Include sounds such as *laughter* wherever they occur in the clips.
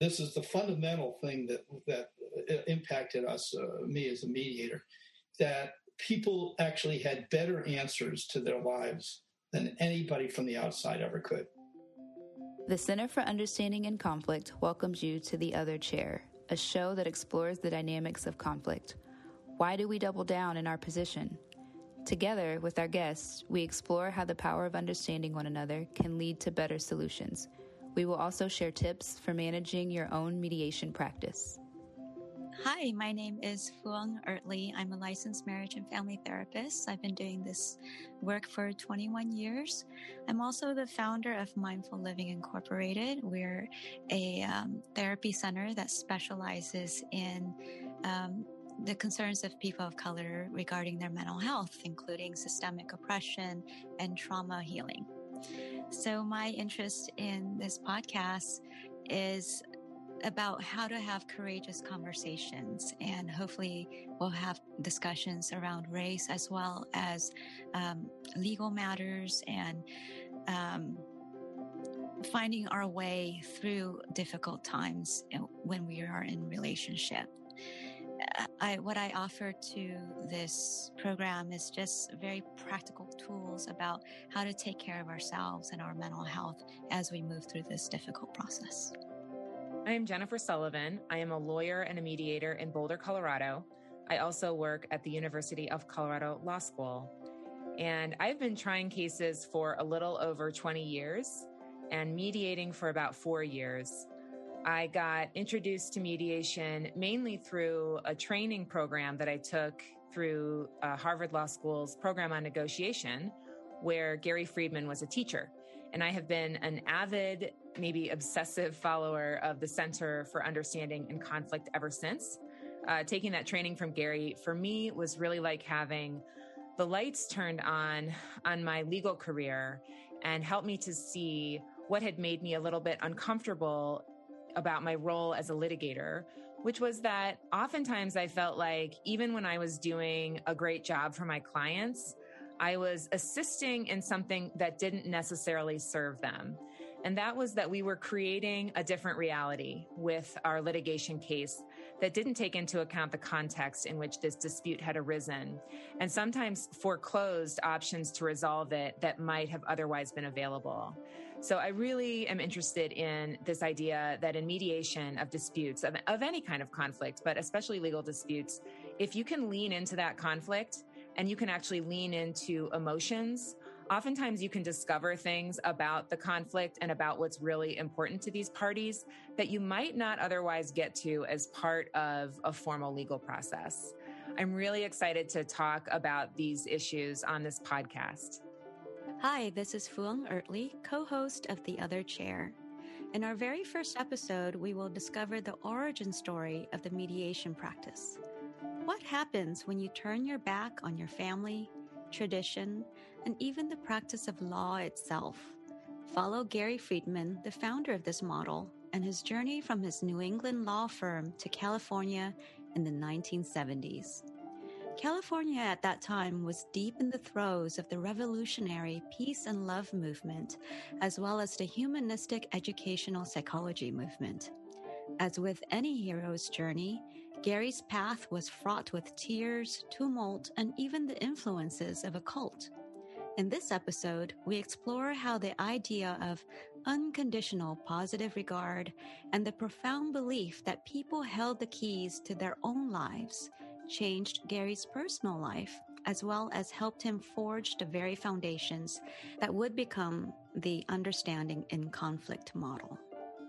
this is the fundamental thing that that impacted us, uh, me as a mediator, that people actually had better answers to their lives than anybody from the outside ever could. The Center for Understanding in Conflict welcomes you to The Other Chair, a show that explores the dynamics of conflict. Why do we double down in our position? Together with our guests, we explore how the power of understanding one another can lead to better solutions. We will also share tips for managing your own mediation practice. Hi, my name is Fuang Ertley. I'm a licensed marriage and family therapist. I've been doing this work for 21 years. I'm also the founder of Mindful Living Incorporated. We're a um, therapy center that specializes in um, the concerns of people of color regarding their mental health, including systemic oppression and trauma healing. So, my interest in this podcast is about how to have courageous conversations, and hopefully, we'll have discussions around race as well as um, legal matters and um, finding our way through difficult times when we are in relationship. I, what I offer to this program is just very practical tools about how to take care of ourselves and our mental health as we move through this difficult process. I am Jennifer Sullivan. I am a lawyer and a mediator in Boulder, Colorado. I also work at the University of Colorado Law School. And I've been trying cases for a little over 20 years and mediating for about four years. I got introduced to mediation mainly through a training program that I took through uh, Harvard Law School's program on negotiation, where Gary Friedman was a teacher. And I have been an avid, maybe obsessive follower of the Center for Understanding in Conflict ever since. Uh, taking that training from Gary for me was really like having the lights turned on on my legal career and helped me to see what had made me a little bit uncomfortable about my role as a litigator, which was that oftentimes I felt like even when I was doing a great job for my clients, I was assisting in something that didn't necessarily serve them. And that was that we were creating a different reality with our litigation case that didn't take into account the context in which this dispute had arisen and sometimes foreclosed options to resolve it that might have otherwise been available. So I really am interested in this idea that in mediation of disputes, of, of any kind of conflict, but especially legal disputes, if you can lean into that conflict and you can actually lean into emotions, oftentimes you can discover things about the conflict and about what's really important to these parties that you might not otherwise get to as part of a formal legal process. I'm really excited to talk about these issues on this podcast. Hi, this is Fuang Ertley, co-host of The Other Chair. In our very first episode, we will discover the origin story of the mediation practice. What happens when you turn your back on your family, tradition, and even the practice of law itself? Follow Gary Friedman, the founder of this model, and his journey from his New England law firm to California in the 1970s. California at that time was deep in the throes of the revolutionary peace and love movement, as well as the humanistic educational psychology movement. As with any hero's journey, Gary's path was fraught with tears, tumult, and even the influences of a cult. In this episode, we explore how the idea of unconditional positive regard and the profound belief that people held the keys to their own lives changed Gary's personal life, as well as helped him forge the very foundations that would become the understanding in conflict model.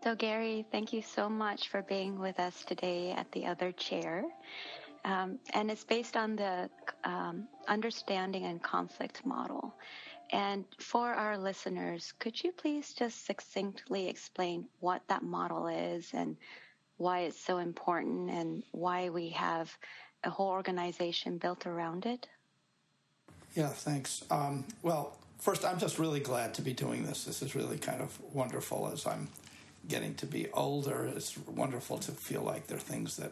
So, Gary, thank you so much for being with us today at the other chair. Um, and it's based on the um, understanding and conflict model. And for our listeners, could you please just succinctly explain what that model is and why it's so important and why we have a whole organization built around it? Yeah, thanks. Um, well, first, I'm just really glad to be doing this. This is really kind of wonderful as I'm getting to be older. It's wonderful to feel like there are things that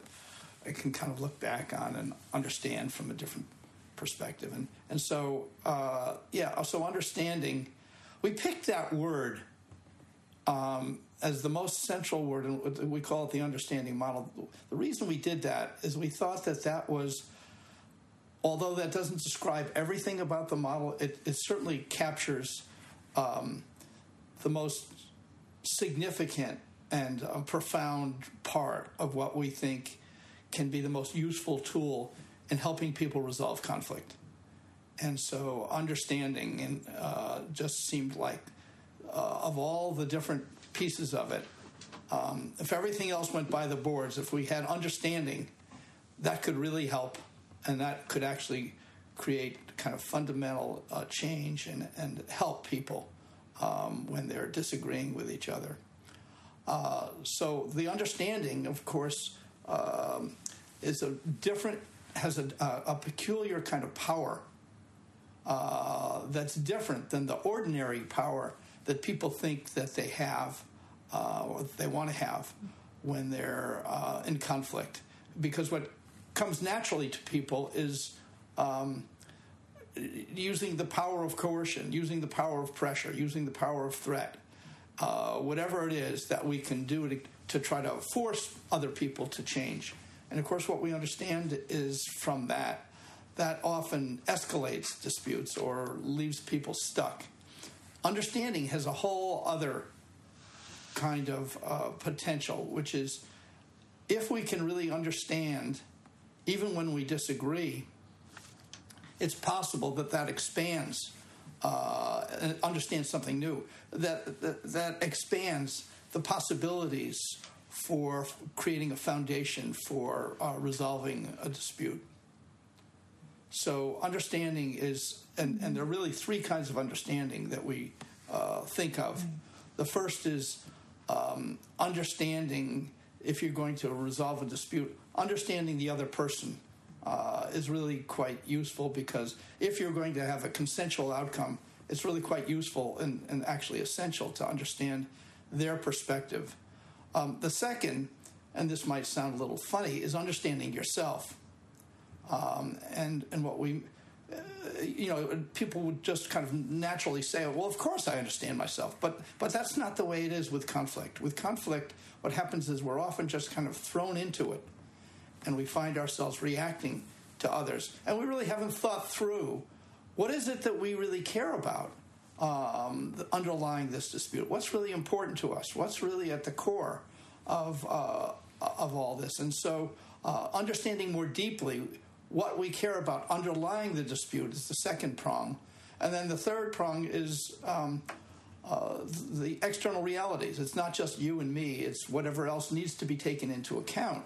I can kind of look back on and understand from a different perspective. And, and so, uh, yeah, so understanding, we picked that word um, as the most central word, and we call it the understanding model. The reason we did that is we thought that that was, although that doesn't describe everything about the model, it, it certainly captures um, the most significant and uh, profound part of what we think can be the most useful tool in helping people resolve conflict. And so, understanding and uh, just seemed like, uh, of all the different pieces of it, um, if everything else went by the boards, if we had understanding, that could really help, and that could actually create kind of fundamental uh, change and, and help people um, when they're disagreeing with each other. Uh, so the understanding, of course, um, is a different, has a, a peculiar kind of power uh, that's different than the ordinary power that people think that they have uh, or they want to have when they're uh, in conflict. Because what comes naturally to people is um, using the power of coercion, using the power of pressure, using the power of threat, uh, whatever it is that we can do to, to try to force other people to change. And of course, what we understand is from that, that often escalates disputes or leaves people stuck. Understanding has a whole other kind of uh, potential, which is if we can really understand, even when we disagree, it's possible that that expands uh, and understands something new. That, that that expands the possibilities for creating a foundation for uh, resolving a dispute. So understanding is, and, and there are really three kinds of understanding that we uh, think of. The first is um, understanding if you're going to resolve a dispute, understanding the other person uh, is really quite useful because if you're going to have a consensual outcome, it's really quite useful and, and actually essential to understand their perspective. Um, the second, and this might sound a little funny, is understanding yourself. Um, and and what we, uh, you know, people would just kind of naturally say, "Well, of course I understand myself," but but that's not the way it is with conflict. With conflict, what happens is we're often just kind of thrown into it and we find ourselves reacting to others. And we really haven't thought through what is it that we really care about um, underlying this dispute? What's really important to us? What's really at the core of, uh, of all this? And so, uh, understanding more deeply what we care about underlying the dispute is the second prong. And then the third prong is um, uh, the external realities. It's not just you and me, it's whatever else needs to be taken into account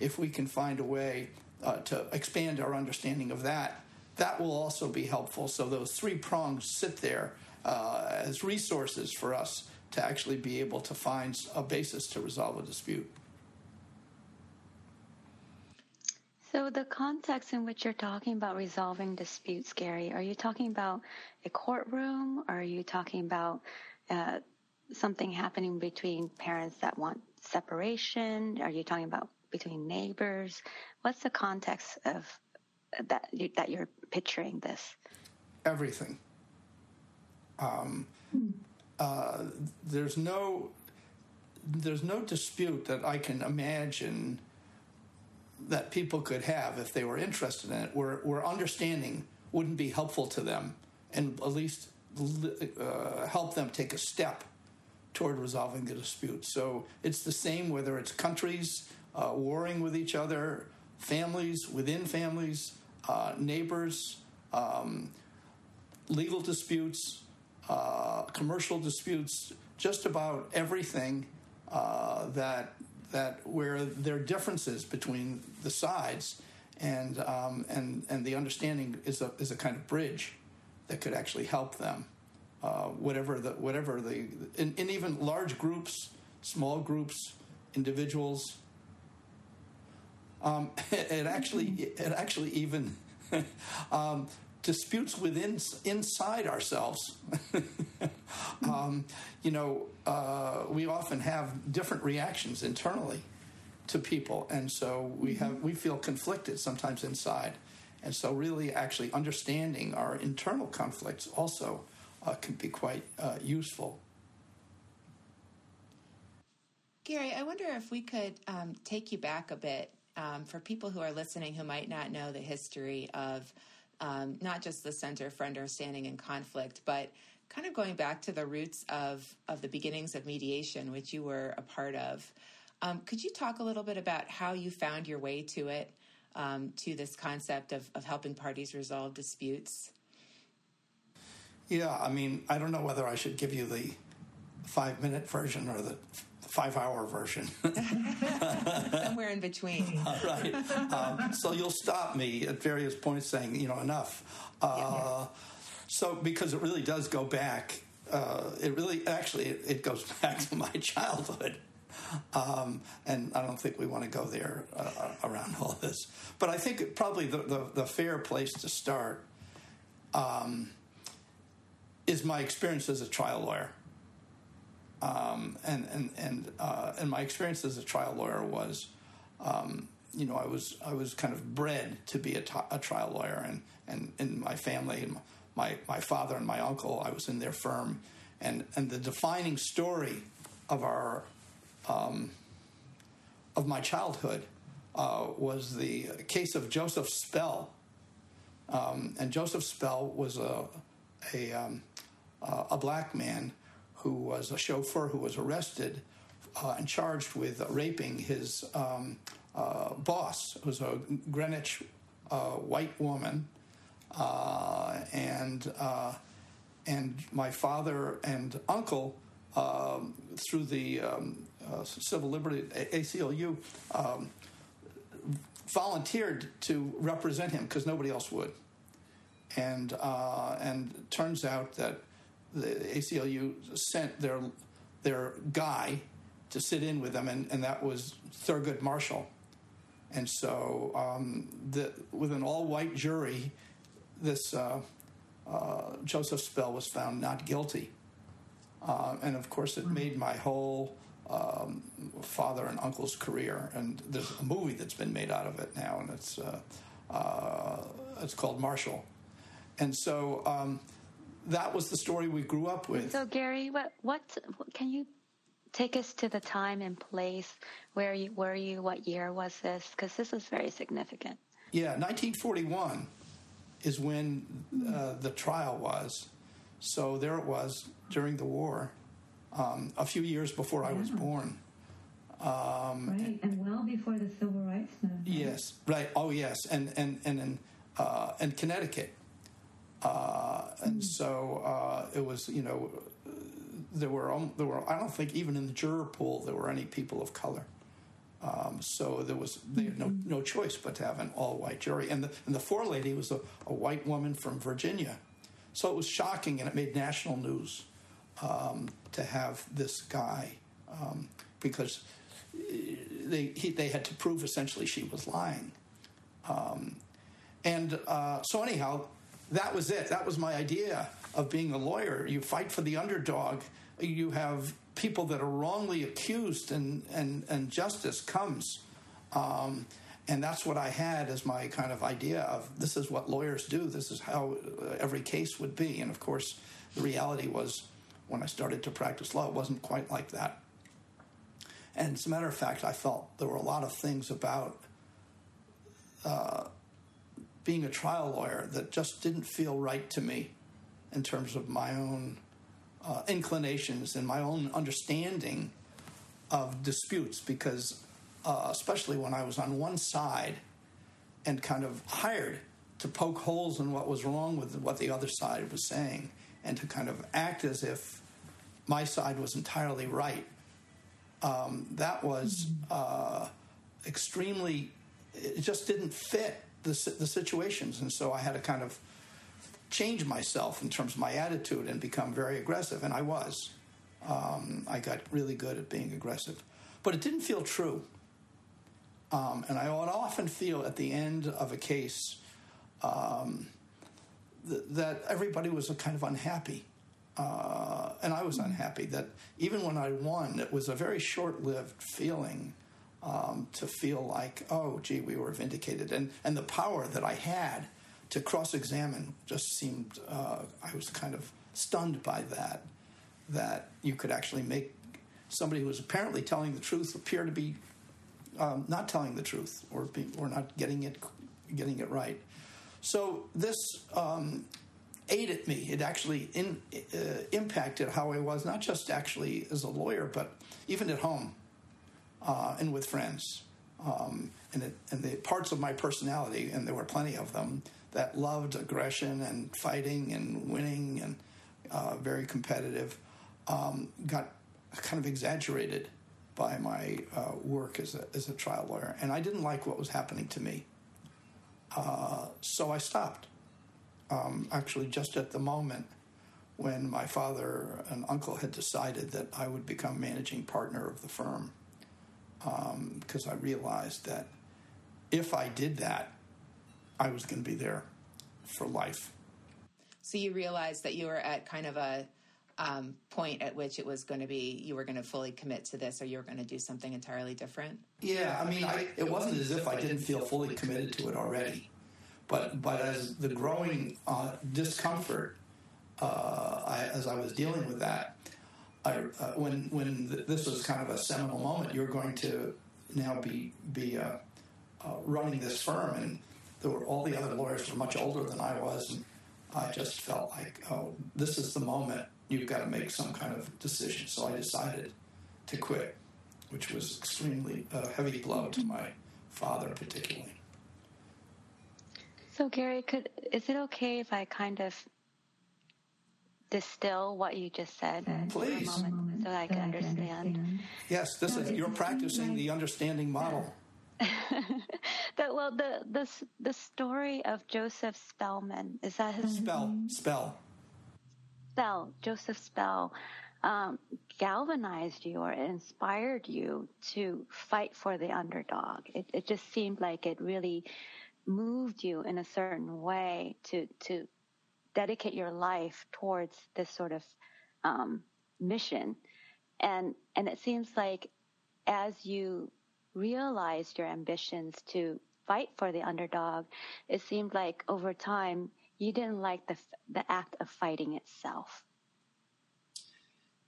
if we can find a way uh, to expand our understanding of that, that will also be helpful. So those three prongs sit there uh, as resources for us to actually be able to find a basis to resolve a dispute. So, the context in which you're talking about resolving disputes, Gary, are you talking about a courtroom? Or are you talking about uh, something happening between parents that want separation? Are you talking about between neighbors? What's the context of that that you're picturing this? Everything. Um, uh, there's no there's no dispute that I can imagine that people could have if they were interested in it, where, where understanding wouldn't be helpful to them, and at least uh, help them take a step toward resolving the dispute. So it's the same whether it's countries uh, warring with each other, families within families, uh, neighbors, um, legal disputes, uh, commercial disputes, just about everything uh, that that where there are differences between the sides, and um, and and the understanding is a is a kind of bridge that could actually help them. Uh, whatever the whatever the in, even large groups, small groups, individuals, um, *laughs* it actually, it actually even *laughs* um, disputes within inside ourselves. *laughs* um, you know, uh, we often have different reactions internally to people, and so we have we feel conflicted sometimes inside, and so really actually understanding our internal conflicts also uh, can be quite uh, useful. Gary, I wonder if we could um, take you back a bit um, for people who are listening who might not know the history of um, not just the Center for Understanding in Conflict, but kind of going back to the roots of, of the beginnings of mediation, which you were a part of. Um, could you talk a little bit about how you found your way to it, um, to this concept of, of helping parties resolve disputes? Yeah, I mean, I don't know whether I should give you the five minute version or the five hour version. *laughs* Somewhere in between. *laughs* right. Um, so you'll stop me at various points saying, you know, enough. Uh, yeah. So, because it really does go back, uh, it really, actually, it, it, goes *laughs* back to my childhood. Um, and I don't think we want to go there uh, around all this. But I think probably the, the, the fair place to start um, is my experience as a trial lawyer. Um, and and and uh, and my experience as a trial lawyer was, um, you know, I was I was kind of bred to be a, t- a trial lawyer, and and in my family, and my my father and my uncle, I was in their firm, and and the defining story of our um, of my childhood uh, was the case of Joseph Spell, um, and Joseph Spell was a a, um, a black man who was a chauffeur who was arrested uh, and charged with raping his um, uh, boss, who was a Greenwich uh, white woman, uh, and uh, and my father and uncle um, through the um, uh, Civil Liberty ACLU um, volunteered to represent him because nobody else would, and and turns out that the ACLU sent their their guy to sit in with them, and, and that was Thurgood Marshall. And so, um, the, with an all-white jury, this uh, uh, Joseph Spell was found not guilty, uh, and of course, it made my whole um, father and uncle's career. And there's a movie that's been made out of it now, and it's uh, uh, it's called Marshall. And so. Um, that was the story we grew up with. So, Gary, what, what can you take us to the time and place where you were you? What year was this? Because this is very significant. Yeah, 1941 is when uh, the trial was. So there it was during the war, um, a few years before yeah. I was born. Um, right, and well before the civil rights movement. Yes, right. Oh, yes, and and and in uh, and Connecticut uh, and so uh, it was, you know, there were um, there were I don't think even in the juror pool there were any people of color. Um, so there was they had no no choice but to have an all white jury, and the and the forelady was a, a, white woman from Virginia. So it was shocking, and it made national news um, to have this guy um, because they he, they had to prove essentially she was lying. Um, and uh, so anyhow, that was it. That was my idea of being a lawyer. You fight for the underdog. You have people that are wrongly accused, and and and justice comes. Um, and that's what I had as my kind of idea of this is what lawyers do. This is how every case would be. And of course, the reality was when I started to practice law, it wasn't quite like that. And as a matter of fact, I felt there were a lot of things about uh, being a trial lawyer that just didn't feel right to me in terms of my own uh, inclinations and my own understanding of disputes because uh, especially when I was on one side and kind of hired to poke holes in what was wrong with what the other side was saying and to kind of act as if my side was entirely right. Um, that was uh, extremely, it just didn't fit the, the situations. And so I had to kind of change myself in terms of my attitude and become very aggressive. And I was. Um, I got really good at being aggressive. But it didn't feel true. Um, and I would often feel at the end of a case um, th- that everybody was kind of unhappy. Uh, and I was unhappy that even when I won, it was a very short lived feeling um, to feel like, oh, gee, we were vindicated. And, and the power that I had to cross examine just seemed, uh, I was kind of stunned by that, that you could actually make somebody who was apparently telling the truth appear to be um, not telling the truth or be, or not getting it getting it right. So this um, aided me. It actually in, uh, impacted how I was, not just actually as a lawyer, but even at home uh, and with friends. Um, and, it, and the parts of my personality, and there were plenty of them, that loved aggression and fighting and winning and uh, very competitive, um, got kind of exaggerated by my uh, work as a, as a trial lawyer. And I didn't like what was happening to me. Uh, so I stopped. Um, actually, just at the moment when my father and uncle had decided that I would become managing partner of the firm, because um, I realized that if I did that, I was going to be there for life. So you realized that you were at kind of a um, point at which it was going to be you were going to fully commit to this or you were going to do something entirely different? Yeah, I mean, I, it wasn't as if I didn't feel fully committed to it already, but but as the growing uh, discomfort uh, I, as I was dealing with that, I, uh, when when th- this was kind of a seminal moment, you're going to now be be uh, uh, running this firm, and there were all the other lawyers were much older than I was, and I just felt like, oh, this is the moment you've got to make some kind of decision. So I decided to quit, which was extremely a heavy blow to my father, particularly. So Gary, could is it okay if I kind of distill what you just said Please. for a moment so I can understand? Yes, this is you're practicing the understanding model. *laughs* the, well, the the the story of Joseph Spellman is that his spell spell Spell, Joseph Spell, um, galvanized you or inspired you to fight for the underdog. It, it just seemed like it really moved you in a certain way to to dedicate your life towards this sort of um, mission, and and it seems like as you realized your ambitions to fight for the underdog, it seemed like over time you didn't like the the act of fighting itself.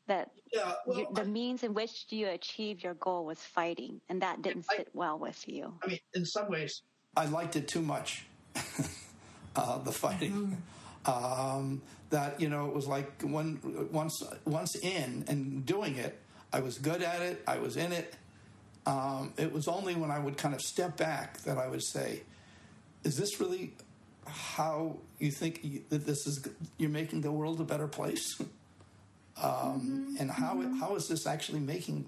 That yeah, well, you, the I, means in which you achieve your goal was fighting, and that didn't I, sit well with you. I mean, in some ways, I liked it too much. *laughs* uh, the fighting. Mm-hmm. Um, that you know, it was like when once once in and doing it, I was good at it. I was in it. Um, it was only when I would kind of step back that I would say, "Is this really how you think that this is you're making the world a better place *laughs* um, mm-hmm. and how, mm-hmm. how is this actually making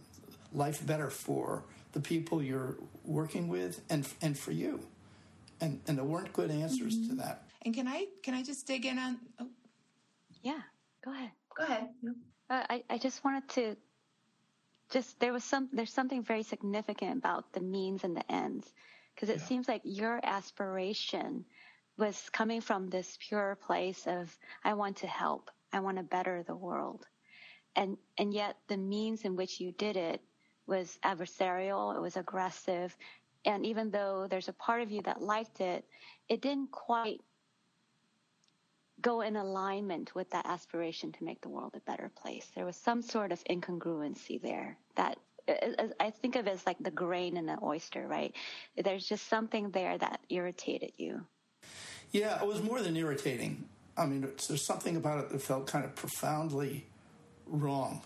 life better for the people you're working with and and for you and and there weren't good answers mm-hmm. to that and can i can i just dig in on oh. yeah go ahead go ahead uh, I, I just wanted to just there was some there's something very significant about the means and the ends because it yeah. seems like your aspiration was coming from this pure place of I want to help. I want to better the world. And and yet the means in which you did it was adversarial, it was aggressive, and even though there's a part of you that liked it, it didn't quite go in alignment with that aspiration to make the world a better place. There was some sort of incongruency there that I think of it as like the grain in an oyster, right? There's just something there that irritated you. Yeah, it was more than irritating. I mean, there's something about it that felt kind of profoundly wrong.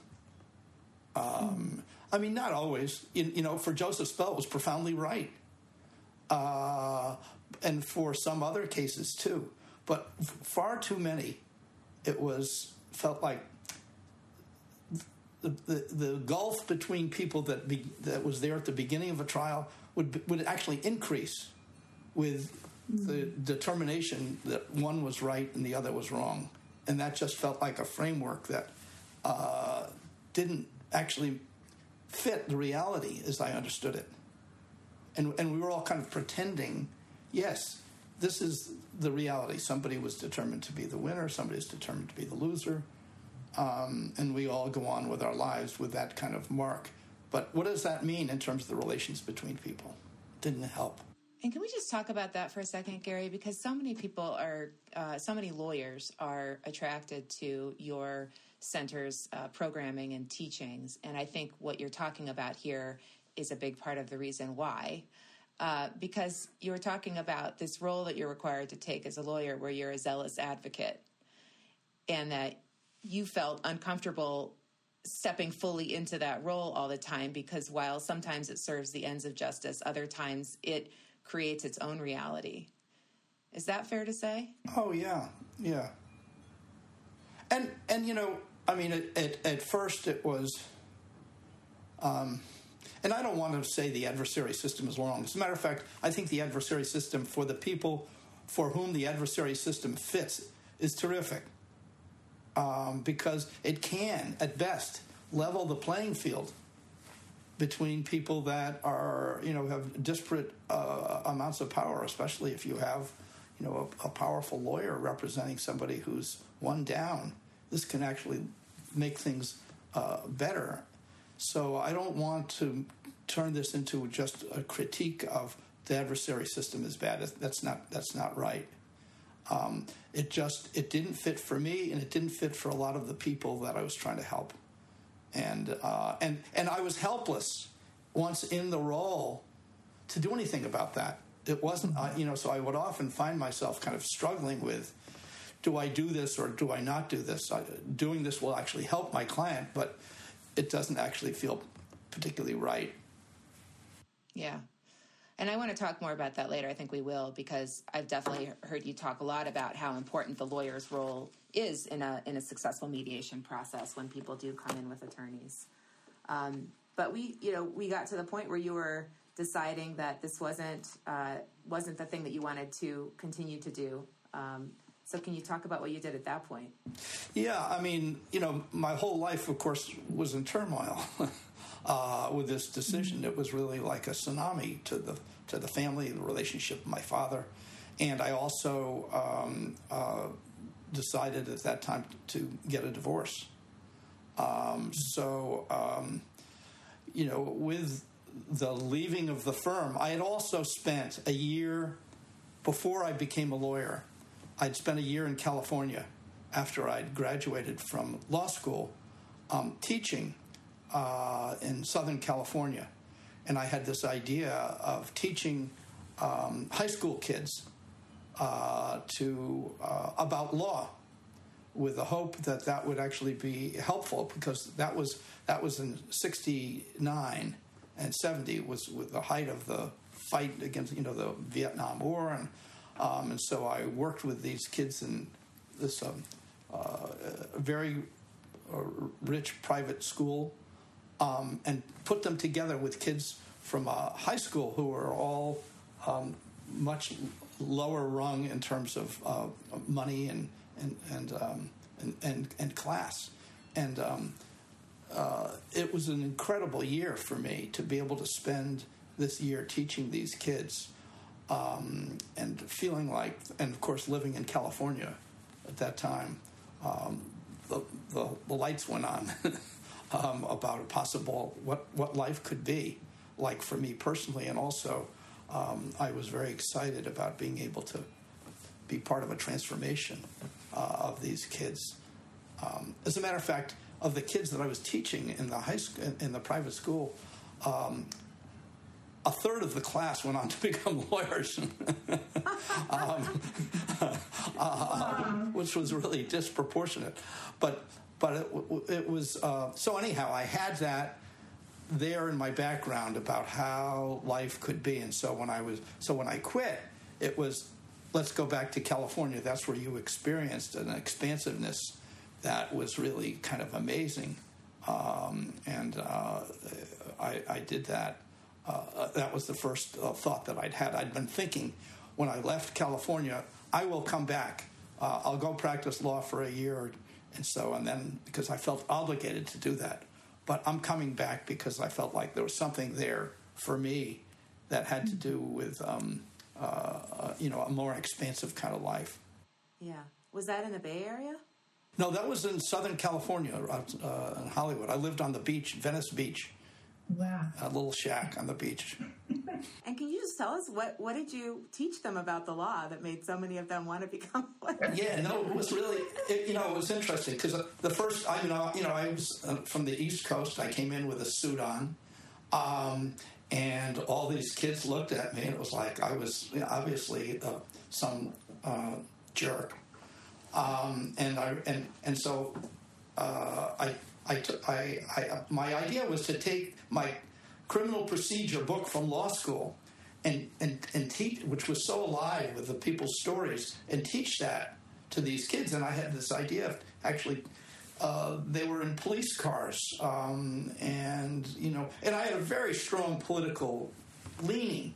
Um, I mean, not always. You, you, know, for Joseph Spell, it was profoundly right. Uh, and for some other cases too. But far too many, it was felt like the, the, the gulf between people that be, that was there at the beginning of a trial would would actually increase with the determination that one was right and the other was wrong. And that just felt like a framework that uh, didn't actually fit the reality as I understood it. And, and we were all kind of pretending, yes, this is the reality. Somebody was determined to be the winner, somebody is determined to be the loser. Um, and we all go on with our lives with that kind of mark. But what does that mean in terms of the relations between people? Didn't help. And can we just talk about that for a second, Gary? Because so many people are, uh, so many lawyers are attracted to your center's uh, programming and teachings. And I think what you're talking about here is a big part of the reason why. Uh, because you were talking about this role that you're required to take as a lawyer, where you're a zealous advocate, and that you felt uncomfortable stepping fully into that role all the time because while sometimes it serves the ends of justice, other times it creates its own reality. Is that fair to say? Oh yeah, yeah. And and you know, I mean, at at, at first it was, um, and I don't want to say the adversary system is wrong. As a matter of fact, I think the adversary system for the people for whom the adversary system fits is terrific um, because it can, at best, level the playing field between people that are, you know, have disparate uh, amounts of power, especially if you have, you know, a, a, powerful lawyer representing somebody who's one down. This can actually make things uh, better. So I don't want to turn this into just a critique of the adversary system is bad. That's not that's not right. Um, it just it didn't fit for me, and it didn't fit for a lot of the people that I was trying to help, and uh, and and I was helpless once in the role to do anything about that. It wasn't, uh, you know, so I would often find myself kind of struggling with, do I do this or do I not do this? I, doing this will actually help my client, but it doesn't actually feel particularly right. Yeah. And I want to talk more about that later. I think we will because I've definitely heard you talk a lot about how important the lawyer's role is in a in a successful mediation process when people do come in with attorneys. Um, but we, you know, we got to the point where you were deciding that this wasn't uh, wasn't the thing that you wanted to continue to do. Um, so, can you talk about what you did at that point? Yeah, I mean, you know, my whole life, of course, was in turmoil. *laughs* uh, with this decision. It was really like a tsunami to the to the family, the relationship with my father, and I also um, uh, decided at that time to get a divorce. Um, so, um, you know, with the leaving of the firm, I had also spent a year before I became a lawyer. I'd spent a year in California after I'd graduated from law school um, teaching uh, in Southern California. And I had this idea of teaching um, high school kids uh, to uh, about law with the hope that that would actually be helpful because that was that was in 69 and 70 was with the height of the fight against you know the Vietnam War and um, and so I worked with these kids in this um, uh, very uh, rich private school um, and put them together with kids from uh, high school who were all um, much lower rung in terms of uh, money and and and, um, and, and, and class, and um, uh, it was an incredible year for me to be able to spend this year teaching these kids, um, and feeling like, and of course living in California at that time, um, the, the, the lights went on. *laughs* um, about a possible what what life could be like for me personally, and also um, I was very excited about being able to be part of a transformation uh, of these kids. Um, as a matter of fact, of the kids that I was teaching in the high school in the private school. A third of the class went on to become *laughs* lawyers, um, uh, which was really disproportionate. But but it, it was uh, so anyhow i had that there in my background about how life could be. And so when i was so when i quit it was let's go back to california. That's where you experienced an expansiveness that was really kind of amazing. Um, and uh, I, I, did that uh, that was the first uh, thought that i'd had i'd been thinking when i left california i will come back uh, i'll go practice law for a year and so, and then because I felt obligated to do that. But I'm coming back because I felt like there was something there for me that had to do with, um, uh, uh, you know, a more expansive kind of life. Yeah. Was that in the Bay Area? No, that was in Southern California, uh, in Hollywood. I lived on the beach, Venice Beach. Wow. A little shack on the beach. *laughs* And can you just tell us what what did you teach them about the law that made so many of them want to become *laughs* lawyers? Yeah, no, it was really, it, you know, it was interesting because the first, I you know, you know, I was uh, from the East Coast. I came in with a suit on, um, and all these kids looked at me, and it was like I was you know, obviously uh, some uh, jerk, um, and I and and so uh, I I, took, I, my idea was to take my criminal procedure book from law school and, and, and teach, which was so alive with the people's stories, and teach that to these kids. And I had this idea of actually, uh, they were in police cars, um, and you know, and I had a very strong political leaning.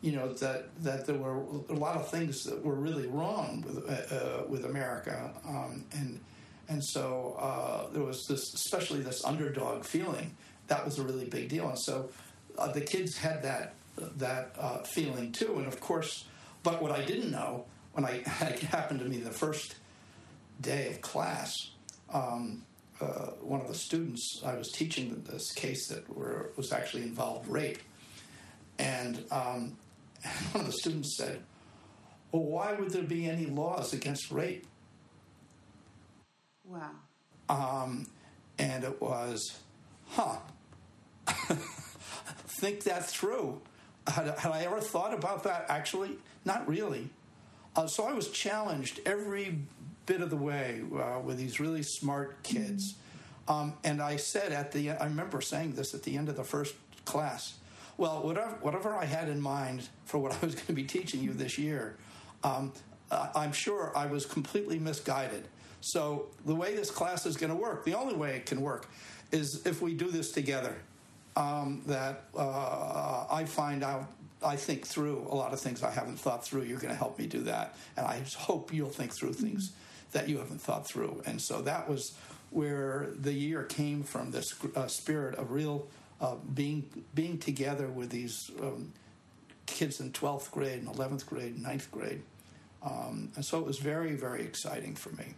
You know that that there were a lot of things that were really wrong with uh, uh with America, um, and and so uh, there was this, especially this underdog feeling. That was a really big deal, and so uh, the kids had that that uh, feeling too. And of course, but what I didn't know when I *laughs* it happened to me the first day of class, um, uh, one of the students I was teaching this case that were, was actually involved rape, and um, *laughs* one of the students said, "Well, why would there be any laws against rape?" Wow. Um, and it was, huh. *laughs* Think that through. Had, had, I ever thought about that? Actually, not really. Uh, so I was challenged every bit of the way uh, with these really smart kids. Um, and I said at the, I remember saying this at the end of the first class. Well, whatever, whatever I had in mind for what I was going to be teaching you this year, um, I'm sure I was completely misguided. So the way this class is going to work, the only way it can work, is if we do this together. Um, that uh, I find out, I think through a lot of things I haven't thought through. You're going to help me do that, and I hope you'll think through things that you haven't thought through. And so that was where the year came from. This uh, spirit of real uh, being being together with these um, kids in 12th grade and 11th grade and 9th grade. Um, and so it was very, very exciting for me.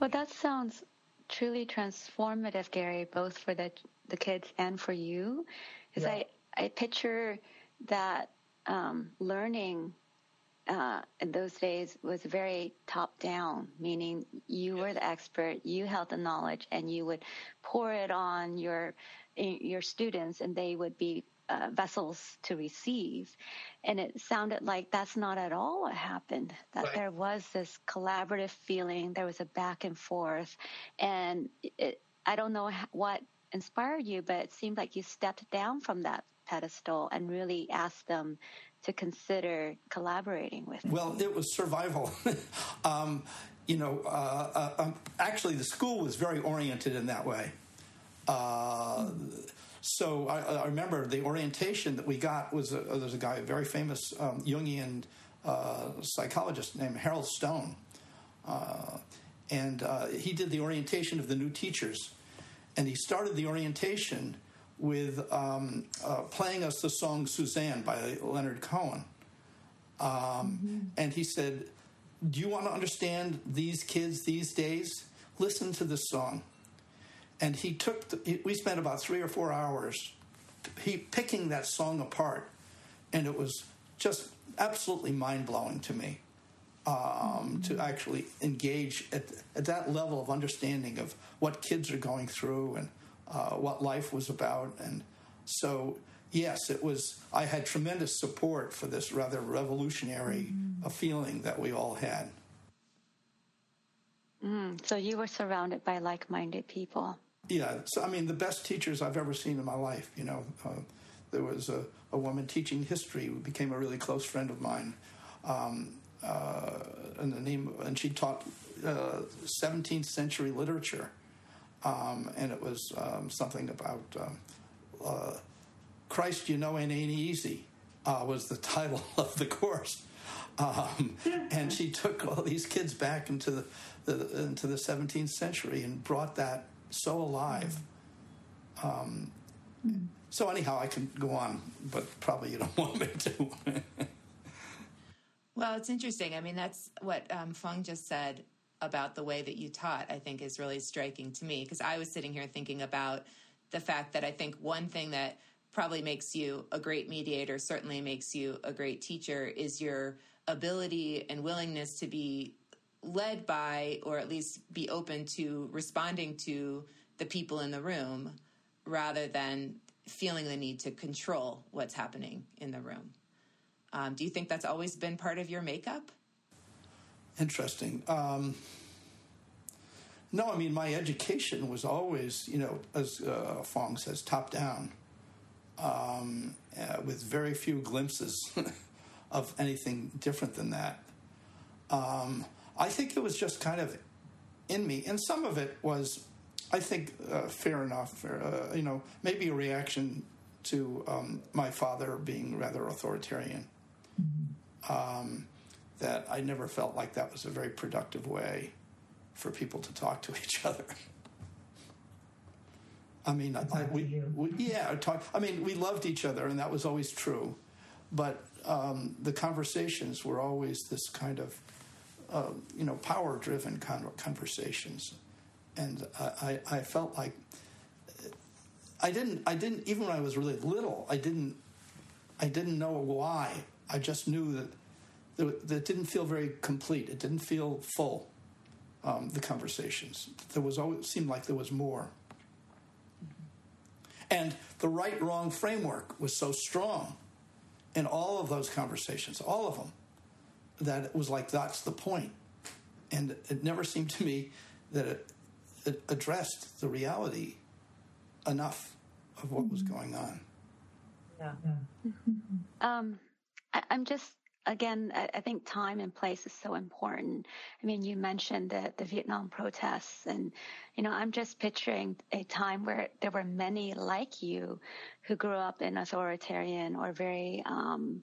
Well, that sounds truly transformative, Gary, both for the the kids and for you, because yeah. I I picture that um, learning uh, in those days was very top down, meaning you were the expert, you held the knowledge, and you would pour it on your your students, and they would be uh, vessels to receive. And it sounded like that's not at all what happened, that right. there was this collaborative feeling, there was a back and forth. And it, I don't know what inspired you, but it seemed like you stepped down from that pedestal and really asked them to consider collaborating with you. Well, it was survival. *laughs* um, you know, uh, uh, um, actually, the school was very oriented in that way. Uh, so I, I, remember the orientation that we got was a, there's a guy, a very famous um, Jungian uh, psychologist named Harold Stone, uh, and uh, he did the orientation of the new teachers, and he started the orientation with um, uh, playing us the song Suzanne by Leonard Cohen, um, mm-hmm. and he said, "Do you want to understand these kids these days? Listen to this song." And he took the, we spent about three or four hours he picking that song apart and it was just absolutely mind-blowing to me um, to actually engage at, at, that level of understanding of what kids are going through and uh, what life was about. And so yes it was i had tremendous support for this rather revolutionary mm. feeling that we all had. Mm, so you were surrounded by like-minded people yeah, so I mean, the best teachers I've ever seen in my life. You know, uh, there was a, a, woman teaching history who became a really close friend of mine, um, uh, and the name, and she taught uh, 17th century literature, um, and it was um, something about um, uh, Christ, you know, ain't ain't easy, uh, was the *laughs* title of the course. Um, and she took all these kids back into the, the, into the 17th century and brought that so alive. Um, so anyhow, I can go on, but probably you don't *laughs* want me to. well, it's interesting. I mean, that's what um, just said about the way that you taught. I think is really striking to me because I was sitting here thinking about the fact that I think one thing that probably makes you a great mediator, certainly makes you a great teacher, is your ability and willingness to be led by, or at least be open to responding to the people in the room rather than feeling the need to control what's happening in the room. Um, do you think that's always been part of your makeup? Interesting. Um, no, I mean, my education was always, you know, as uh, Fong says, top down, um, uh, with very few glimpses *laughs* of anything different than that. Um, I think it was just kind of in me, and some of it was, I think, uh, fair enough. Uh, you know, maybe a reaction to um, my father being rather authoritarian. Um, that I never felt like that was a very productive way for people to talk to *laughs* each other. I mean, I, we, we, yeah, talk. I mean, we loved each other, and that was always true. But um, the conversations were always this kind of, uh, you know, power-driven con- conversations, and I, I felt like I didn't. I didn't even when I was really little. I didn't. I didn't know why. I just knew that that didn't feel very complete. It didn't feel full. Um, the conversations. There was always seemed like there was more. And the right wrong framework was so strong in all of those conversations, all of them, that it was like that's the point. And it never seemed to me that it, it addressed the reality enough of what was going on. Yeah. Um, I, I'm just again, I, think time and place is so important. I mean, you mentioned the, the Vietnam protests and, you know, I'm just picturing a time where there were many like you who grew up in authoritarian or very, um,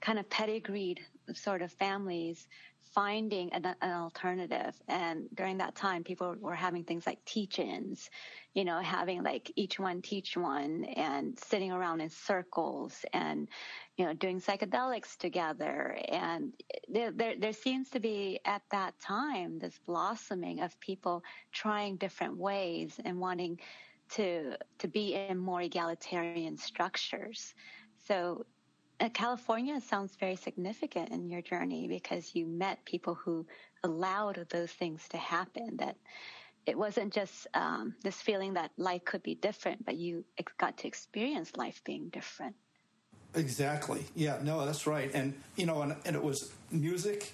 kind of pedigreed sort of families finding an, an, alternative. And during that time, people were having things like teach-ins, you know, having like each one teach one and sitting around in circles and, you know, doing psychedelics together. And there, there, there seems to be at that time this blossoming of people trying different ways and wanting to, to be in more egalitarian structures. So California sounds very significant in your journey because you met people who allowed those things to happen that it wasn't just um, this feeling that life could be different, but you got to experience life being different. Exactly. Yeah, no, that's right. And, you know, and, and it was music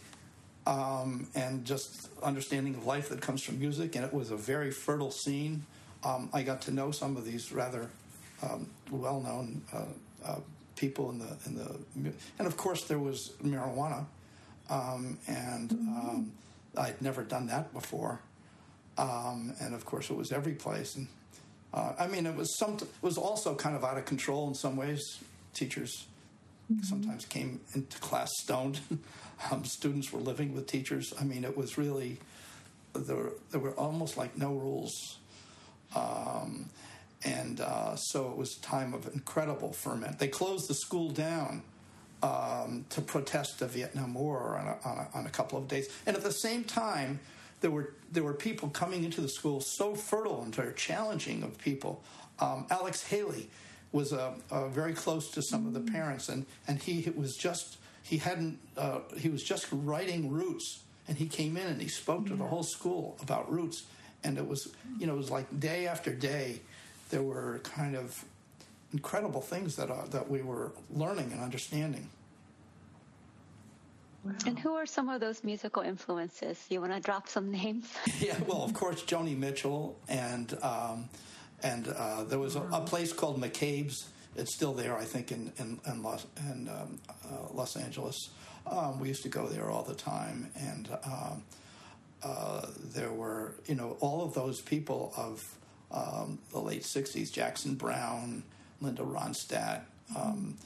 um, and just understanding of life that comes from music. And it was a very fertile scene. Um, I got to know some of these rather um, well known uh, uh, people in the, in the, and of course there was marijuana. Um, and um, I'd never done that before. Um, and of course it was every place. And uh, I mean, it was some, it was also kind of out of control in some ways teachers mm-hmm. sometimes came into class stoned. *laughs* um, students were living with teachers. I mean, it was really there. There were almost like no rules, um, and uh, so it was a time of incredible ferment. They closed the school down. Um, to protest the Vietnam War on a, on, a, on a couple of days, and at the same time, there were there were people coming into the school so fertile and very challenging of people. Um, Alex Haley was uh, uh, very close to some of the parents, and and he was just he hadn't uh, he was just writing roots, and he came in and he spoke to the whole school about roots, and it was you know it was like day after day, there were kind of incredible things that uh, that we were learning and understanding. Wow. And who are some of those musical influences? You want to drop some names? *laughs* yeah, well, of course, Joni Mitchell and um, and uh, there was a, a, place called McCabe's. It's still there, I think, in in, in Los in um, uh, Los Angeles. Um, we used to go there all the time, and um, uh, there were you know all of those people of um, the late '60s: Jackson Browne, Linda Ronstadt. Um,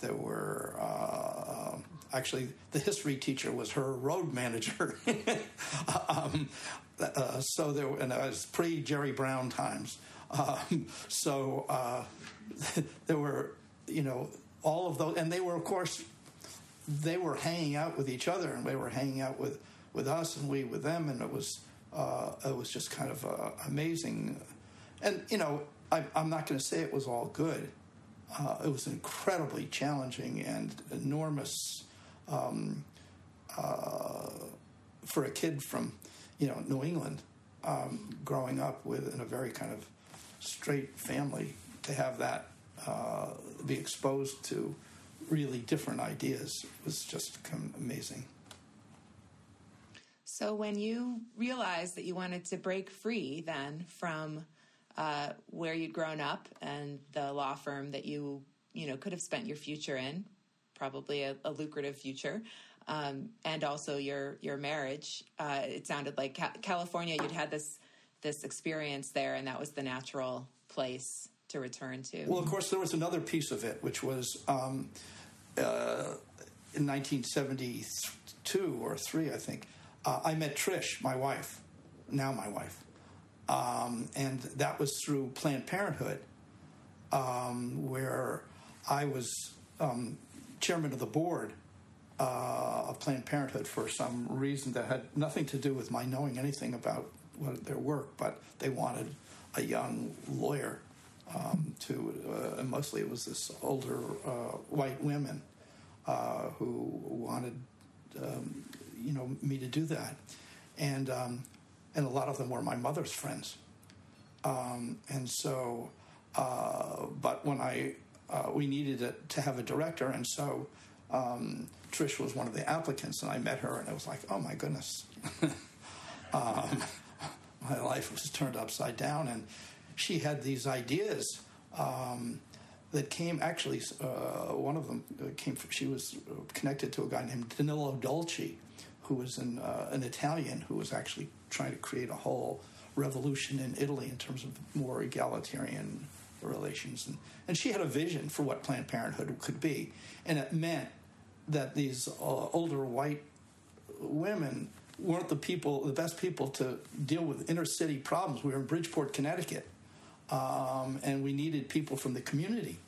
there were uh, actually the history teacher was her road *laughs* manager. *laughs* um, uh, so there, and it was pre Jerry Brown times. Um, so uh, *laughs* there were, you know, all of those, and they were, of course, they were hanging out with each other, and they were hanging out with with us, and we with them, and it was uh, it was just kind of uh, amazing. And you know, I, I'm not going to say it was all good, uh, it was incredibly challenging and enormous um, uh, for a kid from you know New England um, growing up with in a very kind of straight family to have that uh, be exposed to really different ideas was just amazing. So when you realized that you wanted to break free then from uh, where you'd grown up and the law firm that you you know could have spent your future in, probably a, a lucrative future, um, and also your your marriage. Uh, it sounded like Ca- California. You'd had this this experience there, and that was the natural place to return to. Well, of course, there was another piece of it, which was um, uh, in 1972 or three, I think. Uh, I met Trish, my wife, now my wife, um, and that was through Planned Parenthood, um, where I was um, chairman of the board uh, of Planned Parenthood for some reason that had nothing to do with my knowing anything about what, their work, but they wanted a young lawyer um, to, uh, and mostly it was this older uh, white women uh, who wanted, um, you know, me to do that, and um, and a lot of them were my mother's friends, um, and so, uh, but when I uh, we needed to have a director, and so. Um, Trish was one of the applicants, and I met her, and it was like, oh my goodness, *laughs* um, my life was turned upside down, and she had these ideas um, that came actually. Uh, one of them came. From, she was connected to a guy named Danilo Dolci, who was an, uh, an Italian who was actually trying to create a whole revolution in Italy in terms of more egalitarian relations, and, and she had a vision for what Planned Parenthood could be, and it meant that these uh, older white women weren't the people, the best people to deal with inner city problems. We were in Bridgeport, Connecticut, um, and we needed people from the community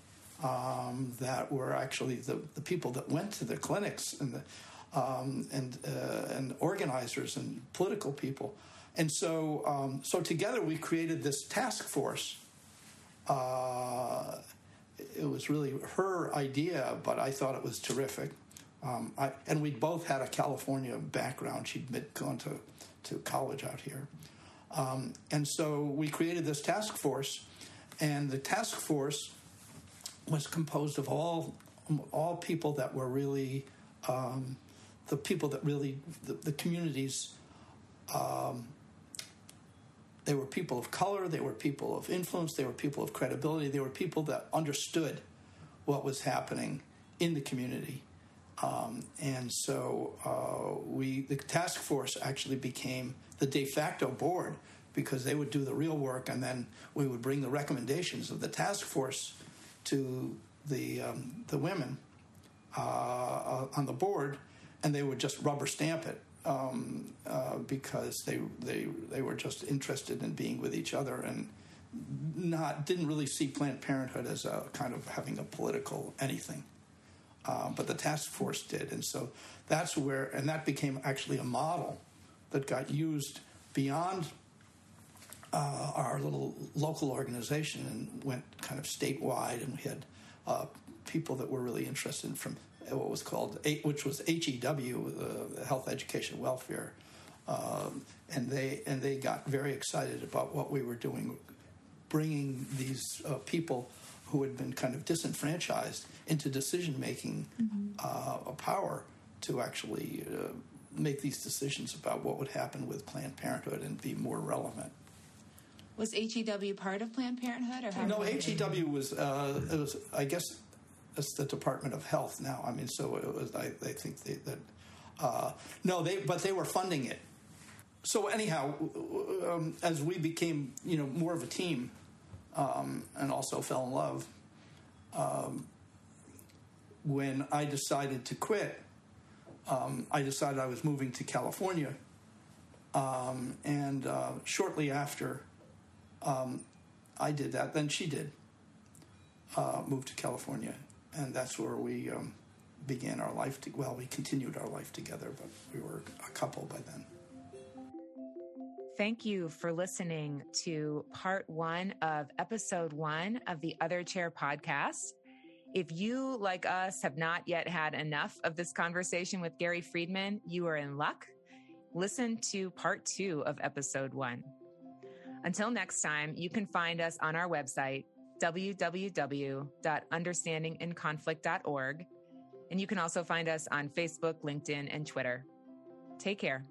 um, that were actually the, the people that went to the clinics and the um, and uh, and organizers and political people. And so um, so together we created this task force. Uh, it was really her idea, but I thought it was terrific. Um, I, and we both had a California background. She'd gone to, to college out here. Um, and so we created this task force, and the task force was composed of all, all people that were really um, the people that really, the, the communities. Um, they were people of color, they were people of influence, they were people of credibility, they were people that understood what was happening in the community um, and so uh, we, the task force actually became the de facto board because they would do the real work, and then we would bring the recommendations of the task force to the um, the women uh, uh, on the board, and they would just rubber stamp it um, uh, because they they they were just interested in being with each other and not didn't really see Planned Parenthood as a kind of having a political anything uh, but the task force did. And so that's where, and that became actually a model that got used beyond uh, our little local organization and went kind of statewide. And we had uh, people that were really interested from what was called, which was HEW, the Health Education Welfare. Um, and they and they got very excited about what we were doing, bringing these uh, people who had been kind of disenfranchised into decision making mm-hmm. uh, power to actually uh, make these decisions about what would happen with Planned Parenthood and be more relevant. Was HEW part of Planned Parenthood, or no? HEW was uh, it was I guess it's the Department of Health now. I mean, so it was. I, I think they, that uh, no, they but they were funding it. So anyhow, um, as we became you know more of a team, um, and also fell in love. Um, when I decided to quit, um, I decided I was moving to California. Um, and uh, shortly after um, I did that, then she did uh, move to California and that's where we um, began our life. To, well, we continued our life together, but we were a couple by then. Thank you for listening to part one of episode one of the Other Chair podcast. If you, like us, have not yet had enough of this conversation with Gary Friedman, you are in luck. Listen to part two of episode one. Until next time, you can find us on our website, www.understandinginconflict.org, And you can also find us on Facebook, LinkedIn, and Twitter. Take care.